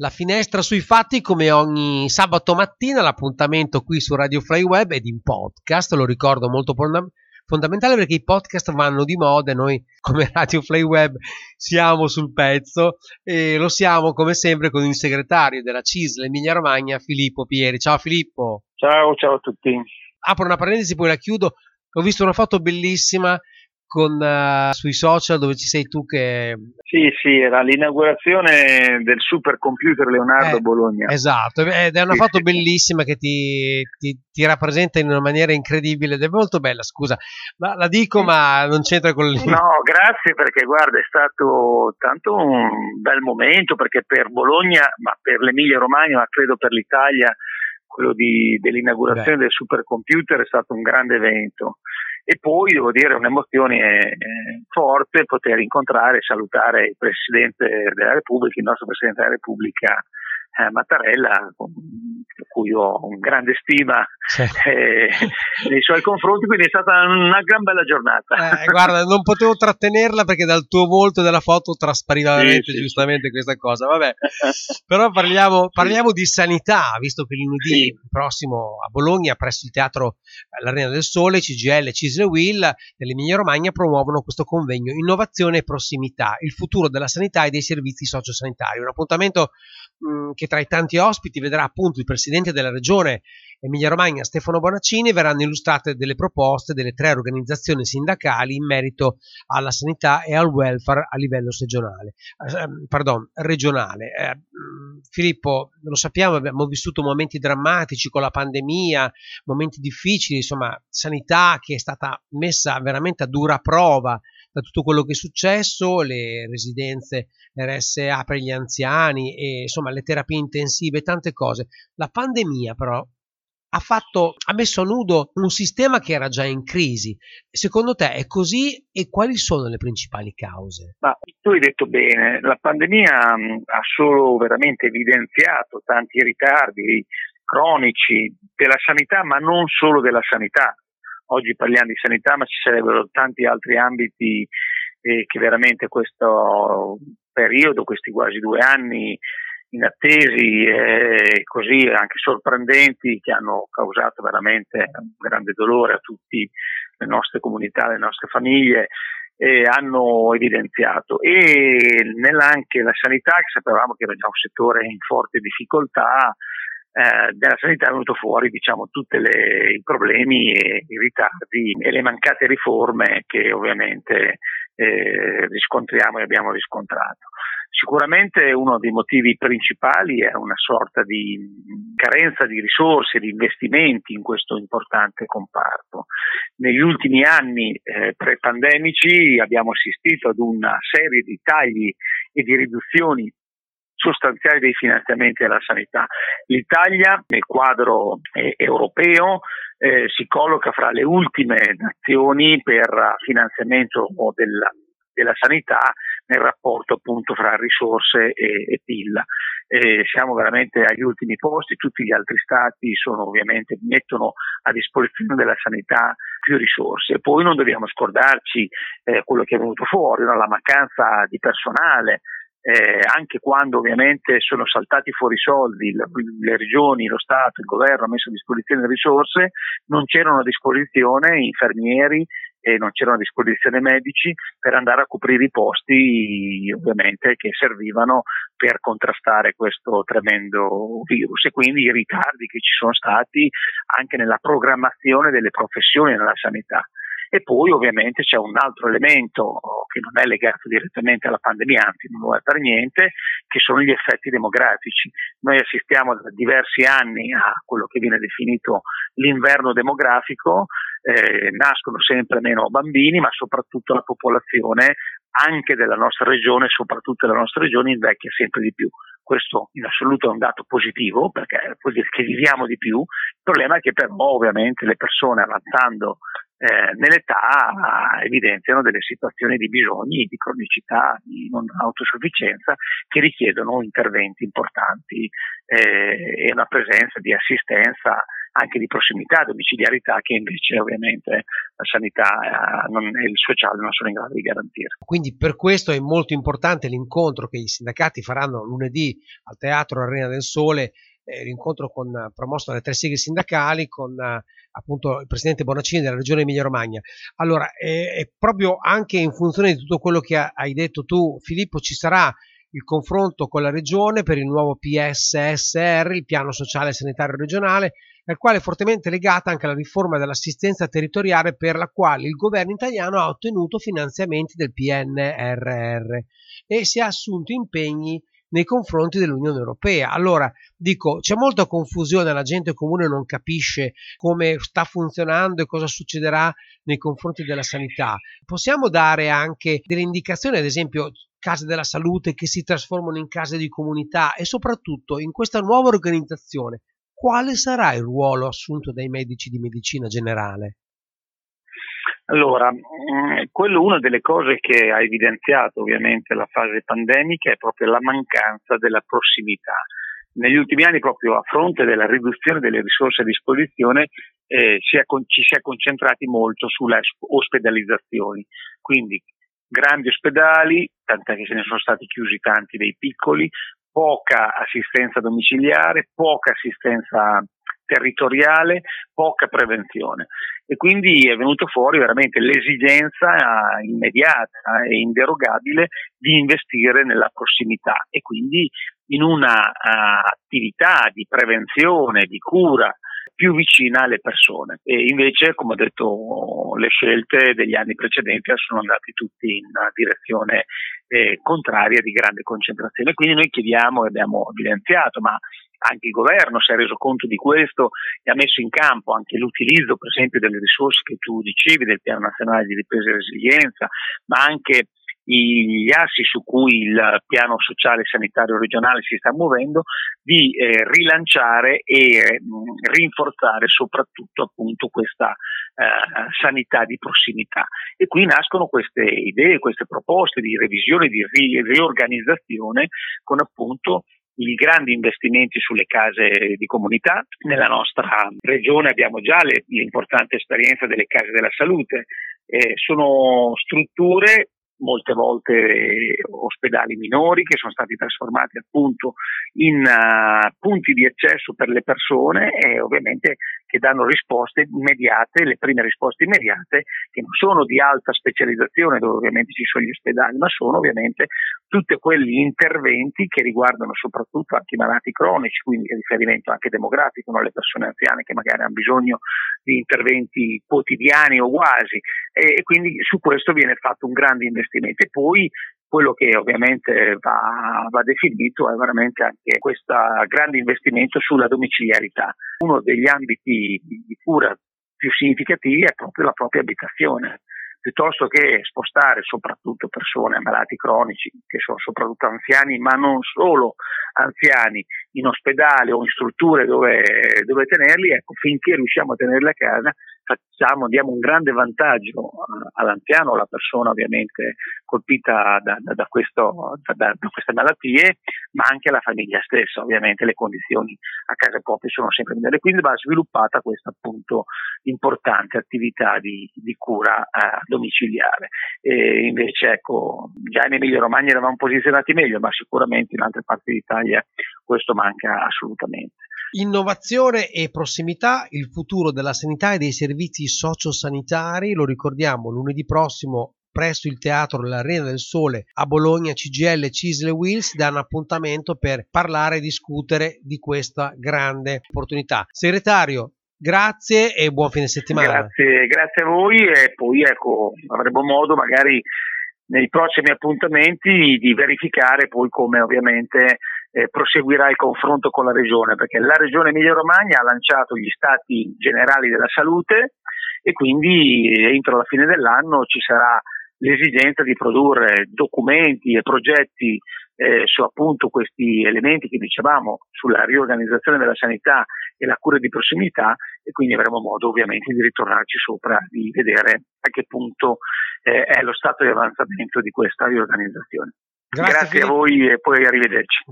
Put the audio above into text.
la finestra sui fatti come ogni sabato mattina, l'appuntamento qui su Radio Fly Web ed in podcast, lo ricordo molto fondamentale perché i podcast vanno di moda e noi come Radio Fly Web siamo sul pezzo e lo siamo come sempre con il segretario della CISL Emilia Romagna, Filippo Pieri. Ciao Filippo. Ciao, ciao a tutti. Apro una parentesi, poi la chiudo. Ho visto una foto bellissima con, uh, sui social dove ci sei tu che... Sì, sì, era l'inaugurazione del supercomputer Leonardo eh, Bologna. Esatto, ed è una foto bellissima che ti, ti, ti, rappresenta in una maniera incredibile ed è molto bella, scusa, ma la dico ma non c'entra con il... No, grazie perché guarda è stato tanto un bel momento perché per Bologna, ma per l'Emilia Romagna, ma credo per l'Italia, quello di, dell'inaugurazione Beh. del supercomputer è stato un grande evento e poi devo dire un'emozione eh, forte poter incontrare e salutare il Presidente della Repubblica, il nostro Presidente della Repubblica eh, Mattarella, con cui ho un grande stima eh, nei suoi confronti, quindi è stata una gran bella giornata. Eh, guarda, non potevo trattenerla perché dal tuo volto e dalla foto traspariva veramente sì, giustamente sì. questa cosa. Vabbè, però parliamo, parliamo, di sanità, visto che lunedì sì. prossimo a Bologna, presso il teatro L'Arena del Sole, CGL, Cisle Will dell'Emilia Romagna promuovono questo convegno Innovazione e Prossimità, il futuro della sanità e dei servizi sociosanitari. Un appuntamento mh, che tra i tanti ospiti vedrà appunto il presidente della regione Emilia Romagna Stefano Bonaccini verranno illustrate delle proposte delle tre organizzazioni sindacali in merito alla sanità e al welfare a livello regionale. Eh, pardon, regionale. Eh, Filippo, lo sappiamo, abbiamo vissuto momenti drammatici con la pandemia, momenti difficili, insomma, sanità che è stata messa veramente a dura prova da tutto quello che è successo, le residenze RSA per gli anziani e insomma le terapie intensive, tante cose. La pandemia però ha, fatto, ha messo a nudo un sistema che era già in crisi. Secondo te è così e quali sono le principali cause? Ma tu hai detto bene, la pandemia ha solo veramente evidenziato tanti ritardi cronici della sanità, ma non solo della sanità. Oggi parliamo di sanità, ma ci sarebbero tanti altri ambiti eh, che veramente questo periodo, questi quasi due anni, inattesi e così anche sorprendenti che hanno causato veramente un grande dolore a tutte le nostre comunità, le nostre famiglie e hanno evidenziato. E nell'anche la sanità che sapevamo che era già un settore in forte difficoltà eh, della sanità è venuto fuori diciamo tutti i problemi e i ritardi e le mancate riforme che ovviamente eh, riscontriamo e abbiamo riscontrato. Sicuramente uno dei motivi principali è una sorta di carenza di risorse, di investimenti in questo importante comparto. Negli ultimi anni eh, pre-pandemici abbiamo assistito ad una serie di tagli e di riduzioni sostanziali dei finanziamenti alla sanità. L'Italia nel quadro eh, europeo eh, si colloca fra le ultime nazioni per finanziamento della, della sanità nel rapporto appunto fra risorse e, e PIL. Eh, siamo veramente agli ultimi posti, tutti gli altri stati sono, ovviamente mettono a disposizione della sanità più risorse. Poi non dobbiamo scordarci eh, quello che è venuto fuori, no? la mancanza di personale, eh, anche quando ovviamente sono saltati fuori i soldi, le, regioni, lo Stato, il governo hanno messo a disposizione le risorse, non c'erano a disposizione infermieri e non c'erano a disposizione medici per andare a coprire i posti ovviamente che servivano per contrastare questo tremendo virus e quindi i ritardi che ci sono stati anche nella programmazione delle professioni nella sanità. E poi ovviamente c'è un altro elemento che non è legato direttamente alla pandemia, anzi non lo è per niente, che sono gli effetti demografici. Noi assistiamo da diversi anni a quello che viene definito l'inverno demografico, eh, nascono sempre meno bambini, ma soprattutto la popolazione anche della nostra regione, soprattutto della nostra regione, invecchia sempre di più. Questo in assoluto è un dato positivo perché vuol dire che viviamo di più. Il problema è che però ovviamente le persone avanzando eh, nell'età evidenziano delle situazioni di bisogni, di cronicità, di non autosufficienza che richiedono interventi importanti eh, e una presenza di assistenza anche di prossimità, domiciliarità che invece ovviamente la sanità eh, e il sociale non sono in grado di garantire. Quindi per questo è molto importante l'incontro che i sindacati faranno lunedì al Teatro Arena del Sole eh, l'incontro con, promosso dalle tre seghe sindacali con eh, appunto il presidente Bonaccini della regione Emilia Romagna. Allora, è proprio anche in funzione di tutto quello che ha, hai detto tu, Filippo, ci sarà il confronto con la regione per il nuovo PSSR, il piano sociale e sanitario regionale, al quale è fortemente legata anche la riforma dell'assistenza territoriale per la quale il governo italiano ha ottenuto finanziamenti del PNRR e si è assunto impegni nei confronti dell'Unione Europea. Allora, dico, c'è molta confusione, la gente comune non capisce come sta funzionando e cosa succederà nei confronti della sanità. Possiamo dare anche delle indicazioni, ad esempio case della salute che si trasformano in case di comunità e soprattutto in questa nuova organizzazione quale sarà il ruolo assunto dai medici di medicina generale? Allora, mm, quello una delle cose che ha evidenziato ovviamente la fase pandemica è proprio la mancanza della prossimità. Negli ultimi anni, proprio a fronte della riduzione delle risorse a disposizione, eh, si è, ci si è concentrati molto sulle ospedalizzazioni. Quindi grandi ospedali, tant'è che se ne sono stati chiusi tanti dei piccoli, poca assistenza domiciliare, poca assistenza territoriale, poca prevenzione. E quindi è venuto fuori veramente l'esigenza immediata e inderogabile di investire nella prossimità e quindi in una uh, attività di prevenzione, di cura più vicina alle persone. E invece come ho detto le scelte degli anni precedenti sono andate tutte in direzione eh, contraria di grande concentrazione. Quindi noi chiediamo e abbiamo evidenziato ma anche il governo si è reso conto di questo e ha messo in campo anche l'utilizzo per esempio delle risorse che tu dicevi del piano nazionale di ripresa e resilienza, ma anche gli assi su cui il piano sociale sanitario regionale si sta muovendo di eh, rilanciare e mh, rinforzare soprattutto appunto questa eh, sanità di prossimità e qui nascono queste idee, queste proposte di revisione, di ri- riorganizzazione con appunto i grandi investimenti sulle case di comunità. Nella nostra regione abbiamo già le, l'importante esperienza delle case della salute. Eh, sono strutture molte volte ospedali minori che sono stati trasformati appunto in uh, punti di accesso per le persone e ovviamente che danno risposte immediate, le prime risposte immediate che non sono di alta specializzazione dove ovviamente ci sono gli ospedali, ma sono ovviamente tutti quegli interventi che riguardano soprattutto anche i malati cronici, quindi riferimento anche demografico, no? le persone anziane che magari hanno bisogno di interventi quotidiani o quasi e quindi su questo viene fatto un grande investimento e poi quello che ovviamente va, va, definito è veramente anche questo grande investimento sulla domiciliarità. Uno degli ambiti di cura più significativi è proprio la propria abitazione piuttosto che spostare soprattutto persone malati cronici, che sono soprattutto anziani, ma non solo anziani, in ospedale o in strutture dove, dove tenerli, ecco, finché riusciamo a tenerli a casa, facciamo, diamo un grande vantaggio all'anziano, alla persona ovviamente colpita da, da, da, questo, da, queste malattie, ma anche alla famiglia stessa, ovviamente le condizioni a casa propria sono sempre migliori. Quindi va sviluppata questa appunto importante attività di, di cura eh, domiciliare. E invece ecco, già in Emilia Romagna eravamo posizionati meglio, ma sicuramente in altre parti d'Italia questo manca assolutamente. Innovazione e prossimità, il futuro della sanità e dei servizi sociosanitari, lo ricordiamo lunedì prossimo presso il teatro dell'Arena del Sole a Bologna CGL Cisle Wills danno appuntamento per parlare e discutere di questa grande opportunità. Segretario, grazie e buon fine settimana. Grazie, grazie a voi e poi ecco, avremo modo magari nei prossimi appuntamenti di verificare poi come ovviamente eh, proseguirà il confronto con la regione, perché la regione Emilia Romagna ha lanciato gli stati generali della salute e quindi entro la fine dell'anno ci sarà l'esigenza di produrre documenti e progetti eh, su appunto questi elementi che dicevamo sulla riorganizzazione della sanità e la cura di prossimità e quindi avremo modo ovviamente di ritornarci sopra, di vedere a che punto eh, è lo stato di avanzamento di questa riorganizzazione. Grazie, Grazie a voi e poi arrivederci.